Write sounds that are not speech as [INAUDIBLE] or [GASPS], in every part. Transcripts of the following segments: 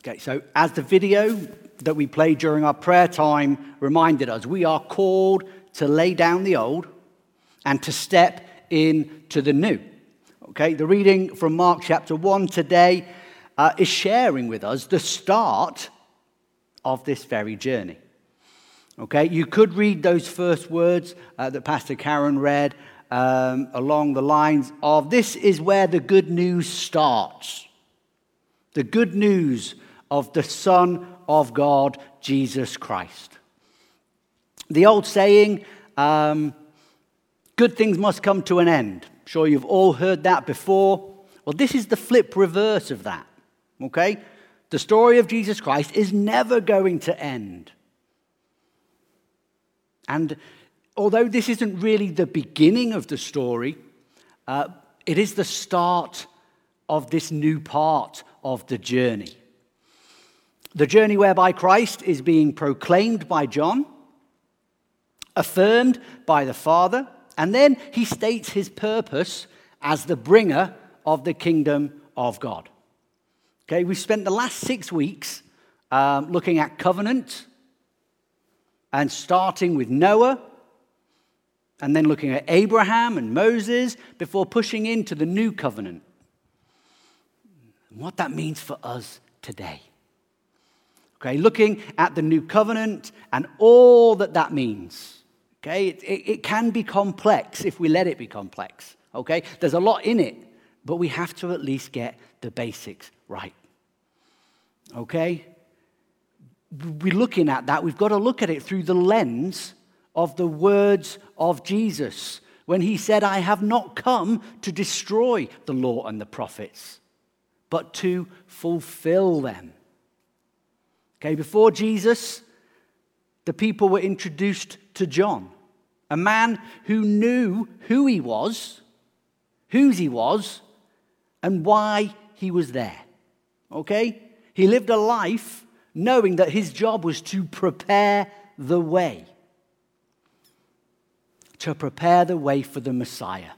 Okay, so as the video that we played during our prayer time reminded us, we are called to lay down the old and to step into the new. Okay, the reading from Mark chapter 1 today uh, is sharing with us the start of this very journey. Okay, you could read those first words uh, that Pastor Karen read um, along the lines of this is where the good news starts. The good news of the Son of God, Jesus Christ. The old saying, um, good things must come to an end. I'm sure you've all heard that before. Well, this is the flip reverse of that. Okay? The story of Jesus Christ is never going to end. And although this isn't really the beginning of the story, uh, it is the start of this new part of the journey. The journey whereby Christ is being proclaimed by John, affirmed by the Father, and then he states his purpose as the bringer of the kingdom of God. Okay, we've spent the last six weeks um, looking at covenant and starting with Noah and then looking at Abraham and Moses before pushing into the new covenant. What that means for us today. Okay, looking at the new covenant and all that that means. Okay, it, it, it, can be complex if we let it be complex. Okay, there's a lot in it, but we have to at least get the basics right. Okay, we're looking at that. We've got to look at it through the lens of the words of Jesus when he said, I have not come to destroy the law and the prophets, but to fulfill them. Okay, before Jesus, the people were introduced to John, a man who knew who he was, whose he was, and why he was there. Okay? He lived a life knowing that his job was to prepare the way, to prepare the way for the Messiah.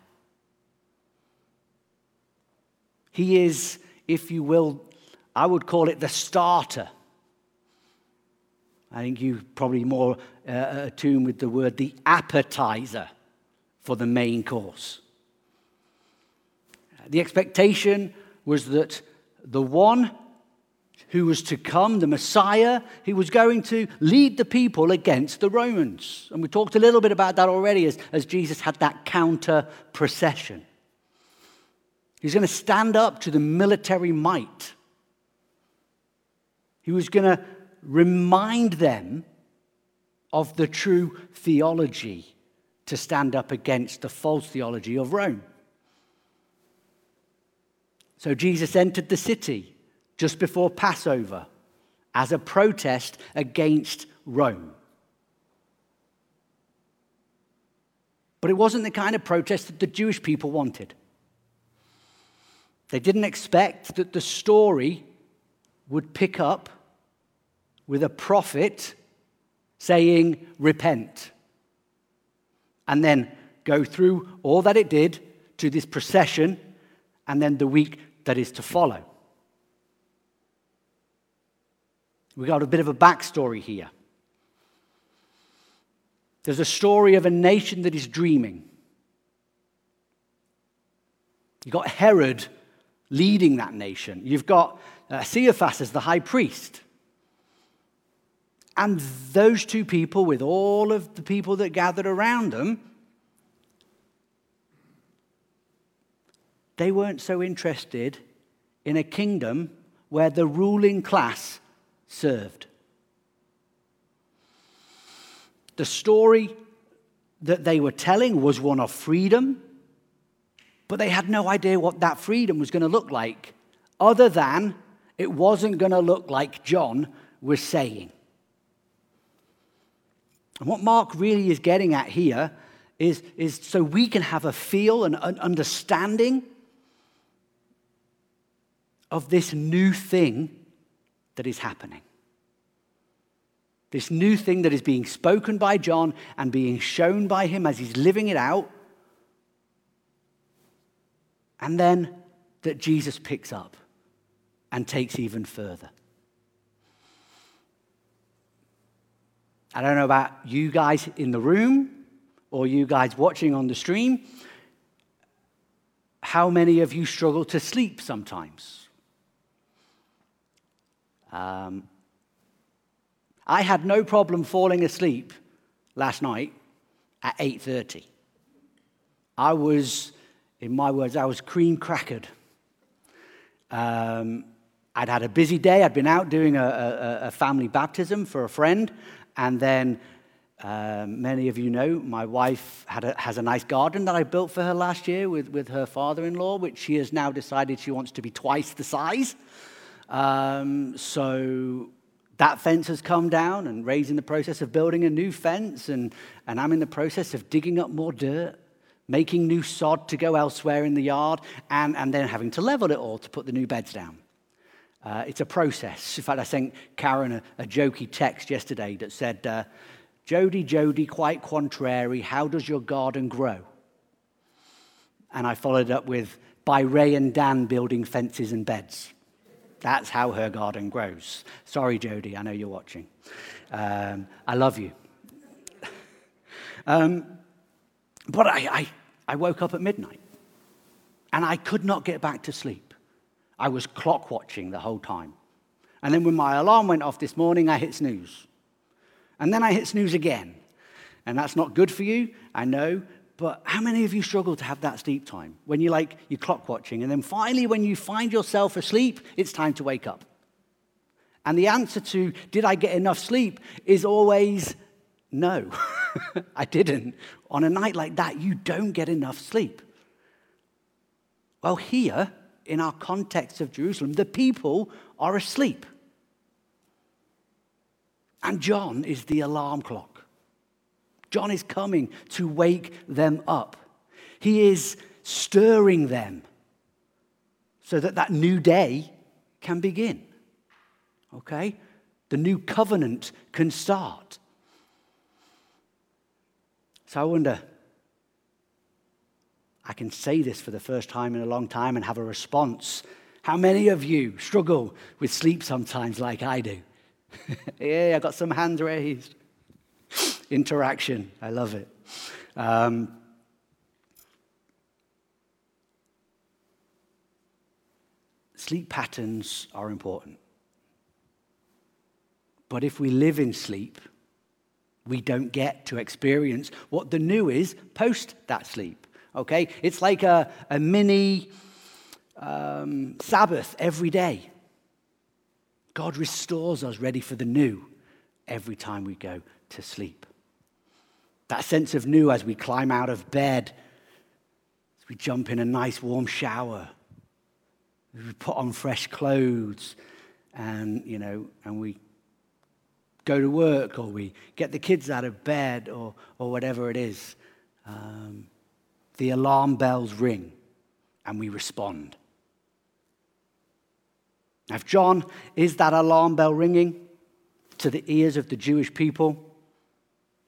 He is, if you will, I would call it the starter I think you're probably more uh, attuned with the word the appetizer for the main course. The expectation was that the one who was to come, the Messiah, he was going to lead the people against the Romans. And we talked a little bit about that already as, as Jesus had that counter procession. He's going to stand up to the military might. He was going to remind them of the true theology to stand up against the false theology of Rome. So Jesus entered the city just before Passover as a protest against Rome. But it wasn't the kind of protest that the Jewish people wanted. They didn't expect that the story would pick up with a prophet saying, Repent. And then go through all that it did to this procession and then the week that is to follow. We got a bit of a backstory here. There's a story of a nation that is dreaming. You've got Herod leading that nation. You've got uh, Caiaphas as the high priest. And those two people, with all of the people that gathered around them, they weren't so interested in a kingdom where the ruling class served. The story that they were telling was one of freedom, but they had no idea what that freedom was going to look like, other than it wasn't going to look like John was saying. And what Mark really is getting at here is, is so we can have a feel and an understanding of this new thing that is happening. This new thing that is being spoken by John and being shown by him as he's living it out. And then that Jesus picks up and takes even further. I don't know about you guys in the room or you guys watching on the stream. How many of you struggle to sleep sometimes? Um, I had no problem falling asleep last night at 8:30. I was, in my words, I was cream crackered. Um, I'd had a busy day. I'd been out doing a, a, a family baptism for a friend, and then um, many of you know my wife a, has a nice garden that I built for her last year with, with her father in law, which she has now decided she wants to be twice the size. Um, so that fence has come down, and Ray's in the process of building a new fence, and, and I'm in the process of digging up more dirt, making new sod to go elsewhere in the yard, and, and then having to level it all to put the new beds down. Uh, it's a process. In fact, I sent Karen a, a jokey text yesterday that said, uh, Jody, Jody, quite contrary, how does your garden grow? And I followed up with, by Ray and Dan building fences and beds. That's how her garden grows. Sorry, Jody, I know you're watching. Um, I love you. um, but I, I, I woke up at midnight and I could not get back to sleep. I was clock watching the whole time. And then when my alarm went off this morning, I hit snooze. And then I hit snooze again. And that's not good for you, I know, but how many of you struggle to have that sleep time when you like you clock watching and then finally when you find yourself asleep, it's time to wake up? And the answer to did I get enough sleep is always no. [LAUGHS] I didn't. On a night like that, you don't get enough sleep. Well, here in our context of Jerusalem, the people are asleep. And John is the alarm clock. John is coming to wake them up. He is stirring them so that that new day can begin. Okay? The new covenant can start. So I wonder, I can say this for the first time in a long time and have a response. How many of you struggle with sleep sometimes, like I do? [LAUGHS] yeah, I got some hands raised [GASPS] interaction. I love it. Um, sleep patterns are important. But if we live in sleep, we don't get to experience what the new is post that sleep. Okay? It's like a, a mini um, Sabbath every day. God restores us ready for the new every time we go to sleep. That sense of new as we climb out of bed, as we jump in a nice warm shower, we put on fresh clothes, and, you know, and we go to work or we get the kids out of bed or, or whatever it is. Um, the alarm bells ring and we respond. Now, if John is that alarm bell ringing to the ears of the Jewish people,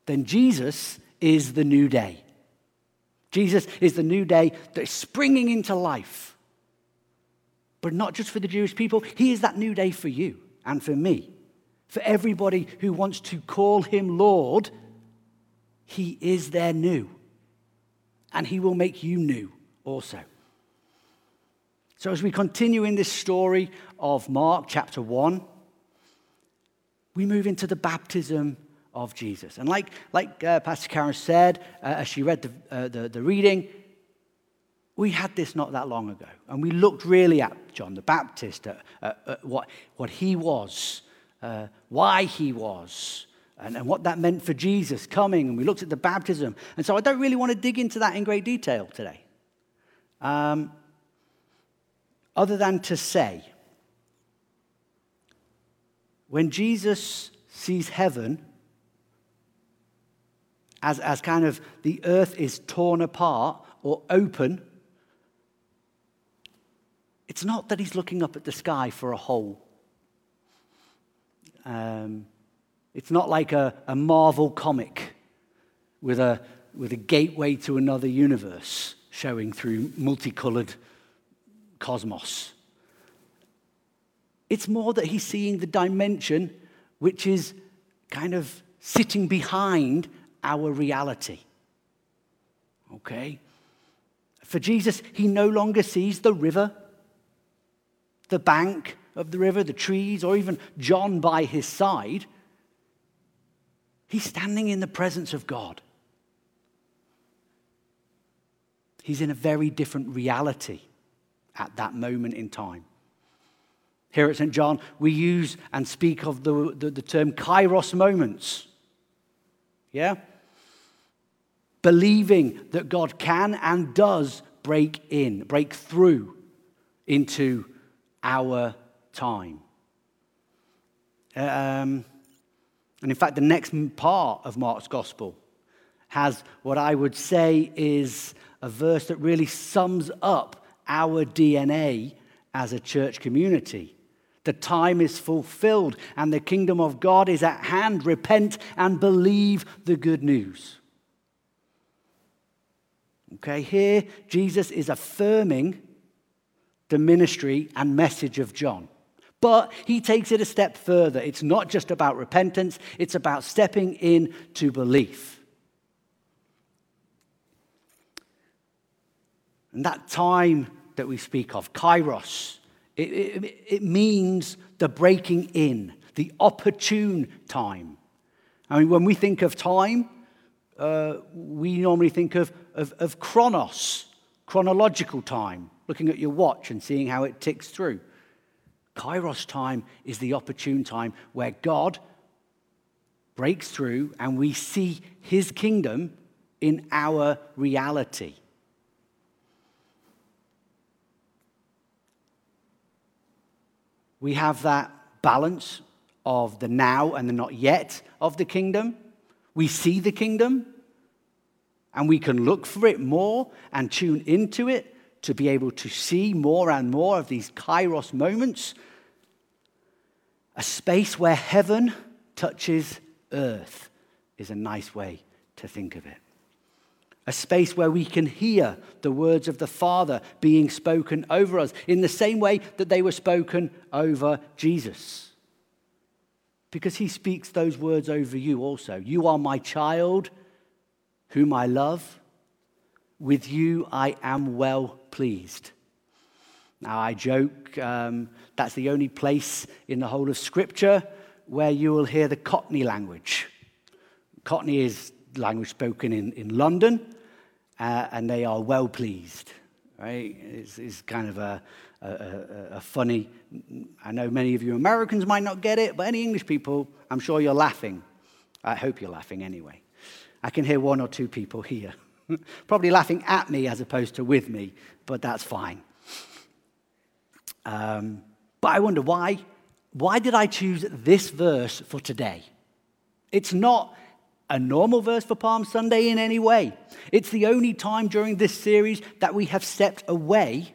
then Jesus is the new day. Jesus is the new day that is springing into life. But not just for the Jewish people, He is that new day for you and for me. For everybody who wants to call Him Lord, He is their new. And He will make you new also. So, as we continue in this story of Mark chapter 1, we move into the baptism of Jesus. And like, like uh, Pastor Karen said, uh, as she read the, uh, the, the reading, we had this not that long ago. And we looked really at John the Baptist, at, at what, what he was, uh, why he was, and, and what that meant for Jesus coming. And we looked at the baptism. And so I don't really want to dig into that in great detail today. Um, other than to say, when Jesus sees heaven as, as kind of the earth is torn apart or open, it's not that he's looking up at the sky for a hole. Um, it's not like a, a Marvel comic with a, with a gateway to another universe showing through multicolored cosmos. It's more that he's seeing the dimension which is kind of sitting behind our reality. Okay? For Jesus, he no longer sees the river, the bank of the river, the trees, or even John by his side. He's standing in the presence of God. He's in a very different reality at that moment in time. Here at St. John, we use and speak of the, the, the term kairos moments. Yeah? Believing that God can and does break in, break through into our time. Um, and in fact, the next part of Mark's gospel has what I would say is a verse that really sums up our DNA as a church community. The time is fulfilled and the kingdom of God is at hand. Repent and believe the good news. Okay, here Jesus is affirming the ministry and message of John. But he takes it a step further. It's not just about repentance, it's about stepping in to belief. And that time that we speak of, kairos, it, it, it means the breaking in, the opportune time. I mean, when we think of time, uh, we normally think of, of, of chronos, chronological time, looking at your watch and seeing how it ticks through. Kairos time is the opportune time where God breaks through and we see his kingdom in our reality. we have that balance of the now and the not yet of the kingdom. We see the kingdom and we can look for it more and tune into it to be able to see more and more of these kairos moments. A space where heaven touches earth is a nice way to think of it a space where we can hear the words of the Father being spoken over us in the same way that they were spoken over Jesus. Because he speaks those words over you also. You are my child, whom I love. With you I am well pleased. Now, I joke, um, that's the only place in the whole of Scripture where you will hear the Cockney language. Cockney is language spoken in, in London, uh, and they are well pleased. Right? It's, it's kind of a, a, a, a, funny. I know many of you Americans might not get it, but any English people, I'm sure you're laughing. I hope you're laughing anyway. I can hear one or two people here, [LAUGHS] [LAUGHS] probably laughing at me as opposed to with me, but that's fine. Um, but I wonder why. Why did I choose this verse for today? It's not a normal verse for Palm Sunday in any way. It's the only time during this series that we have stepped away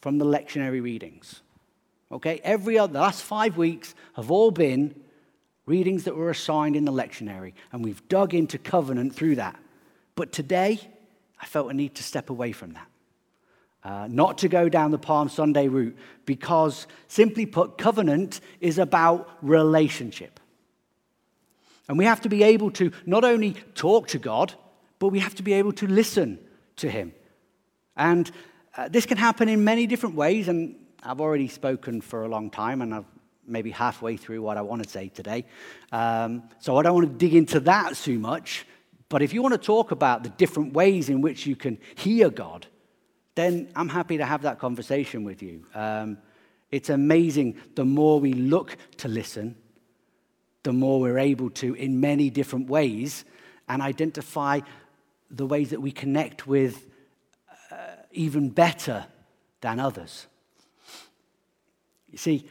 from the lectionary readings. Okay, every other, the last five weeks have all been readings that were assigned in the lectionary, and we've dug into covenant through that. But today, I felt a need to step away from that. Uh, not to go down the Palm Sunday route, because simply put, covenant is about relationship. And we have to be able to not only talk to God, but we have to be able to listen to Him. And uh, this can happen in many different ways. And I've already spoken for a long time, and I'm maybe halfway through what I want to say today. Um, so I don't want to dig into that too much. But if you want to talk about the different ways in which you can hear God, then I'm happy to have that conversation with you. Um, it's amazing the more we look to listen the more we're able to, in many different ways, and identify the ways that we connect with uh, even better than others. You see,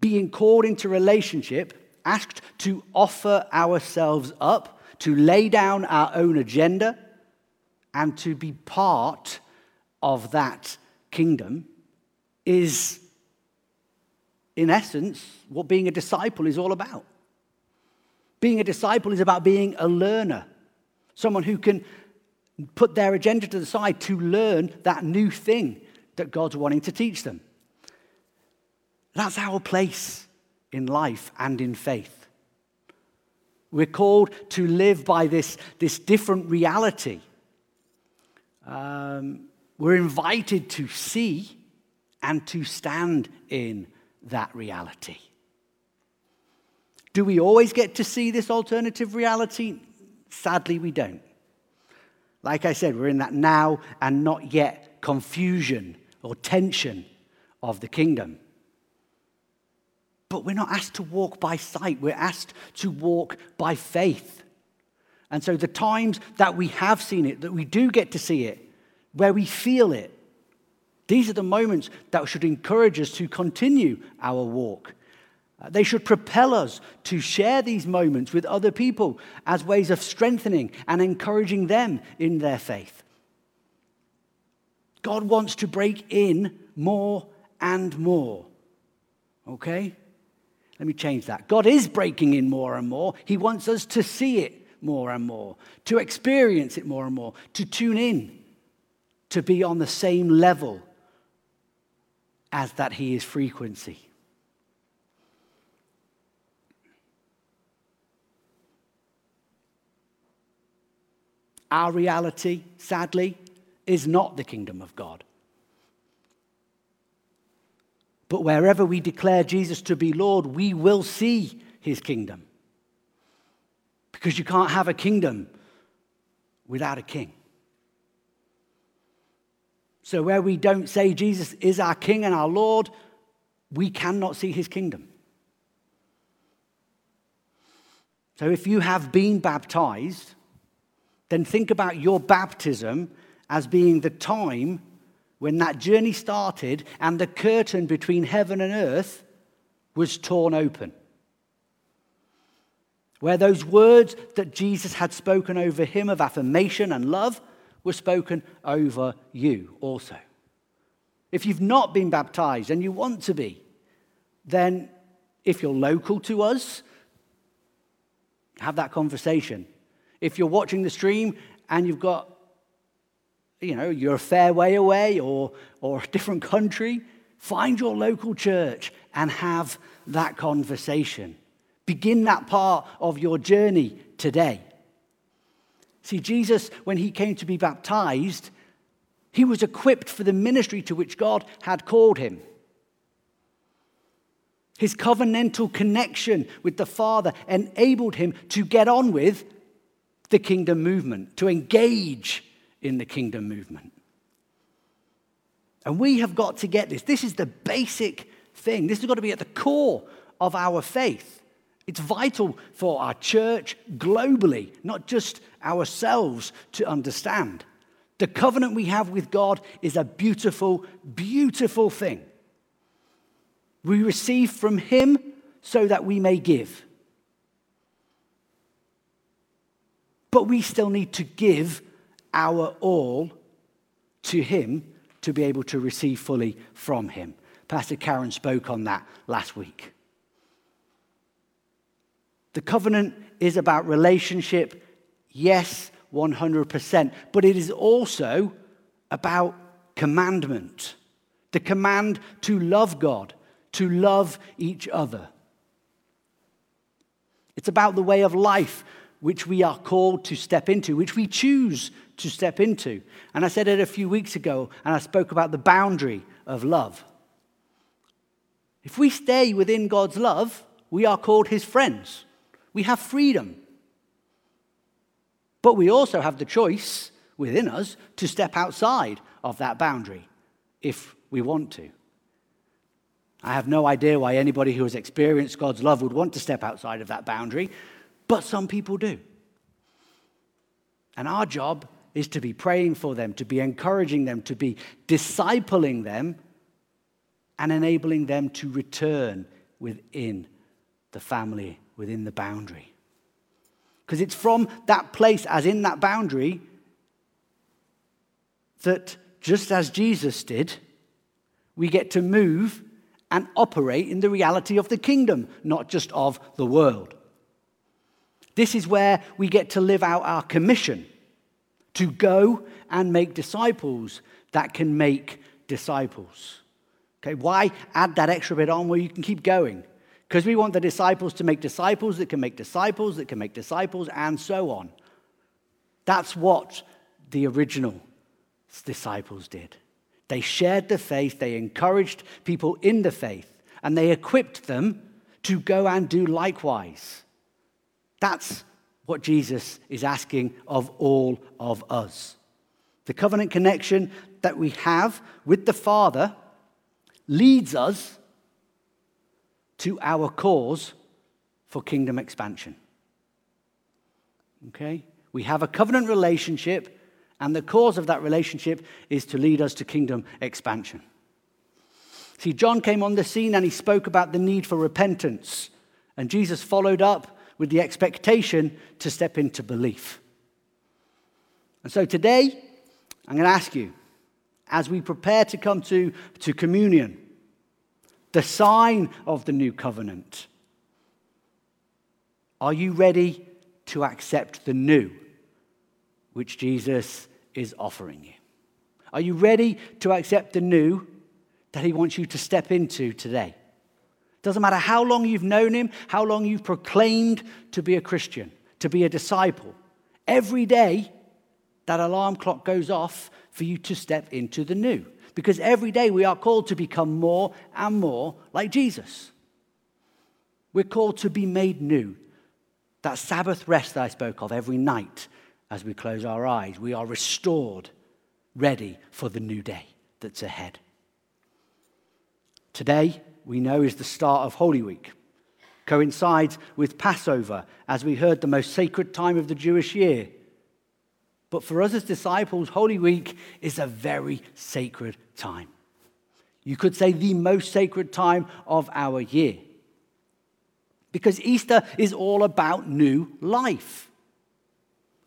being called into relationship, asked to offer ourselves up, to lay down our own agenda, and to be part of that kingdom is in essence, what being a disciple is all about. Being a disciple is about being a learner, someone who can put their agenda to the side to learn that new thing that God's wanting to teach them. That's our place in life and in faith. We're called to live by this, this different reality. Um, we're invited to see and to stand in that reality. Do we always get to see this alternative reality? Sadly, we don't. Like I said, we're in that now and not yet confusion or tension of the kingdom. But we're not asked to walk by sight, we're asked to walk by faith. And so, the times that we have seen it, that we do get to see it, where we feel it, these are the moments that should encourage us to continue our walk. Uh, they should propel us to share these moments with other people as ways of strengthening and encouraging them in their faith. God wants to break in more and more. Okay? Let me change that. God is breaking in more and more. He wants us to see it more and more, to experience it more and more, to tune in, to be on the same level as that He is frequency. Our reality, sadly, is not the kingdom of God. But wherever we declare Jesus to be Lord, we will see his kingdom. Because you can't have a kingdom without a king. So, where we don't say Jesus is our King and our Lord, we cannot see his kingdom. So, if you have been baptized, then think about your baptism as being the time when that journey started and the curtain between heaven and earth was torn open. Where those words that Jesus had spoken over him of affirmation and love were spoken over you also. If you've not been baptized and you want to be, then if you're local to us, have that conversation. If you're watching the stream and you've got you know, you're a fair way away or, or a different country, find your local church and have that conversation. Begin that part of your journey today. See, Jesus, when he came to be baptized, he was equipped for the ministry to which God had called him. His covenantal connection with the Father enabled him to get on with the kingdom movement, to engage in the kingdom movement. And we have got to get this. This is the basic thing. This has got to be at the core of our faith. It's vital for our church globally, not just ourselves to understand. The covenant we have with God is a beautiful, beautiful thing. We receive from Him so that we may give. But we still need to give our all to Him to be able to receive fully from Him. Pastor Karen spoke on that last week. The covenant is about relationship, yes, 100%, but it is also about commandment the command to love God, to love each other. It's about the way of life which we are called to step into, which we choose to step into. And I said it a few weeks ago, and I spoke about the boundary of love. If we stay within God's love, we are called his friends. We have freedom. But we also have the choice within us to step outside of that boundary if we want to. I have no idea why anybody who has experienced God's love would want to step outside of that boundary, but some people do. And our job is to be praying for them, to be encouraging them, to be discipling them, and enabling them to return within the family, within the boundary. Because it's from that place, as in that boundary, that just as Jesus did, we get to move and operate in the reality of the kingdom, not just of the world. This is where we get to live out our commission to go and make disciples that can make disciples. Okay, why add that extra bit on where you can keep going? Because we want the disciples to make disciples that can make disciples that can make disciples, and so on. That's what the original disciples did. They shared the faith, they encouraged people in the faith, and they equipped them to go and do likewise. That's what Jesus is asking of all of us. The covenant connection that we have with the Father leads us to our cause for kingdom expansion. Okay? We have a covenant relationship, and the cause of that relationship is to lead us to kingdom expansion. See, John came on the scene and he spoke about the need for repentance, and Jesus followed up with the expectation to step into belief. And so today, I'm going to ask you, as we prepare to come to, to communion, the sign of the new covenant. Are you ready to accept the new which Jesus is offering you? Are you ready to accept the new that he wants you to step into today? Doesn't matter how long you've known him, how long you've proclaimed to be a Christian, to be a disciple. Every day, that alarm clock goes off for you to step into the new. Because every day we are called to become more and more like Jesus. We're called to be made new. That Sabbath rest that I spoke of every night as we close our eyes, we are restored, ready for the new day that's ahead. Today, we know, is the start of Holy Week. Coincides with Passover, as we heard the most sacred time of the Jewish year. But for us as disciples, Holy Week is a very sacred time. You could say the most sacred time of our year. Because Easter is all about new life.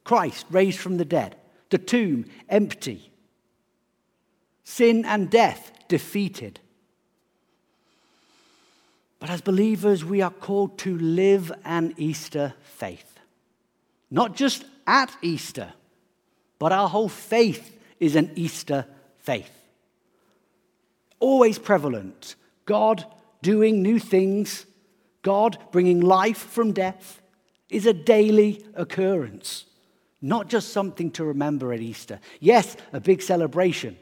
Christ raised from the dead, the tomb empty, sin and death defeated. But as believers, we are called to live an Easter faith. Not just at Easter, but our whole faith is an Easter faith. Always prevalent. God doing new things, God bringing life from death is a daily occurrence, not just something to remember at Easter. Yes, a big celebration.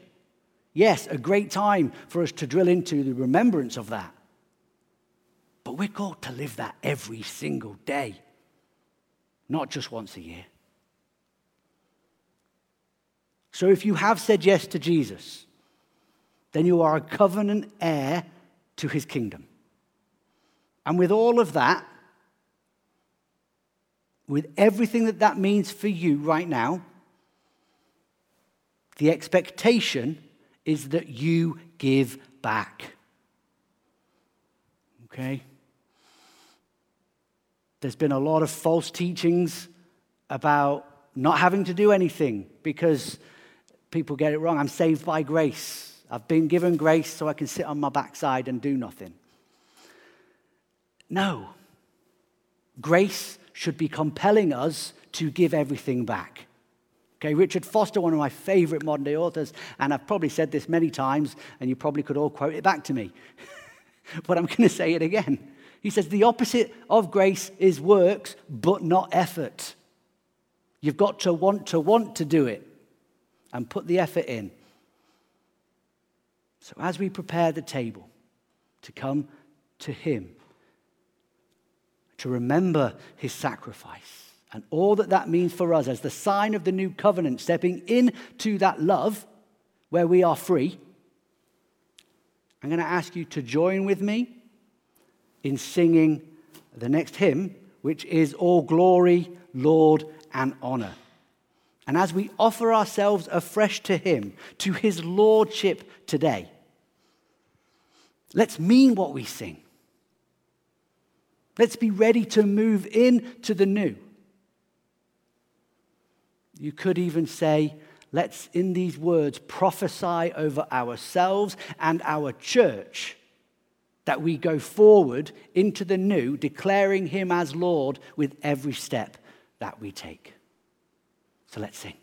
Yes, a great time for us to drill into the remembrance of that. But we're called to live that every single day, not just once a year. So if you have said yes to Jesus, then you are a covenant heir to his kingdom. And with all of that, with everything that that means for you right now, the expectation is that you give back. Okay? There's been a lot of false teachings about not having to do anything because people get it wrong. I'm saved by grace. I've been given grace so I can sit on my backside and do nothing. No. Grace should be compelling us to give everything back. Okay, Richard Foster, one of my favorite modern day authors, and I've probably said this many times, and you probably could all quote it back to me, [LAUGHS] but I'm going to say it again. He says, The opposite of grace is works, but not effort. You've got to want to want to do it and put the effort in. So, as we prepare the table to come to Him, to remember His sacrifice and all that that means for us as the sign of the new covenant, stepping into that love where we are free, I'm going to ask you to join with me in singing the next hymn, which is All Glory, Laud, and Honor. And as we offer ourselves afresh to Him, to His Lordship today, let's mean what we sing. Let's be ready to move into the new. You could even say, let's, in these words, prophesy over ourselves and our church that we go forward into the new, declaring Him as Lord with every step that we take. So let's sing.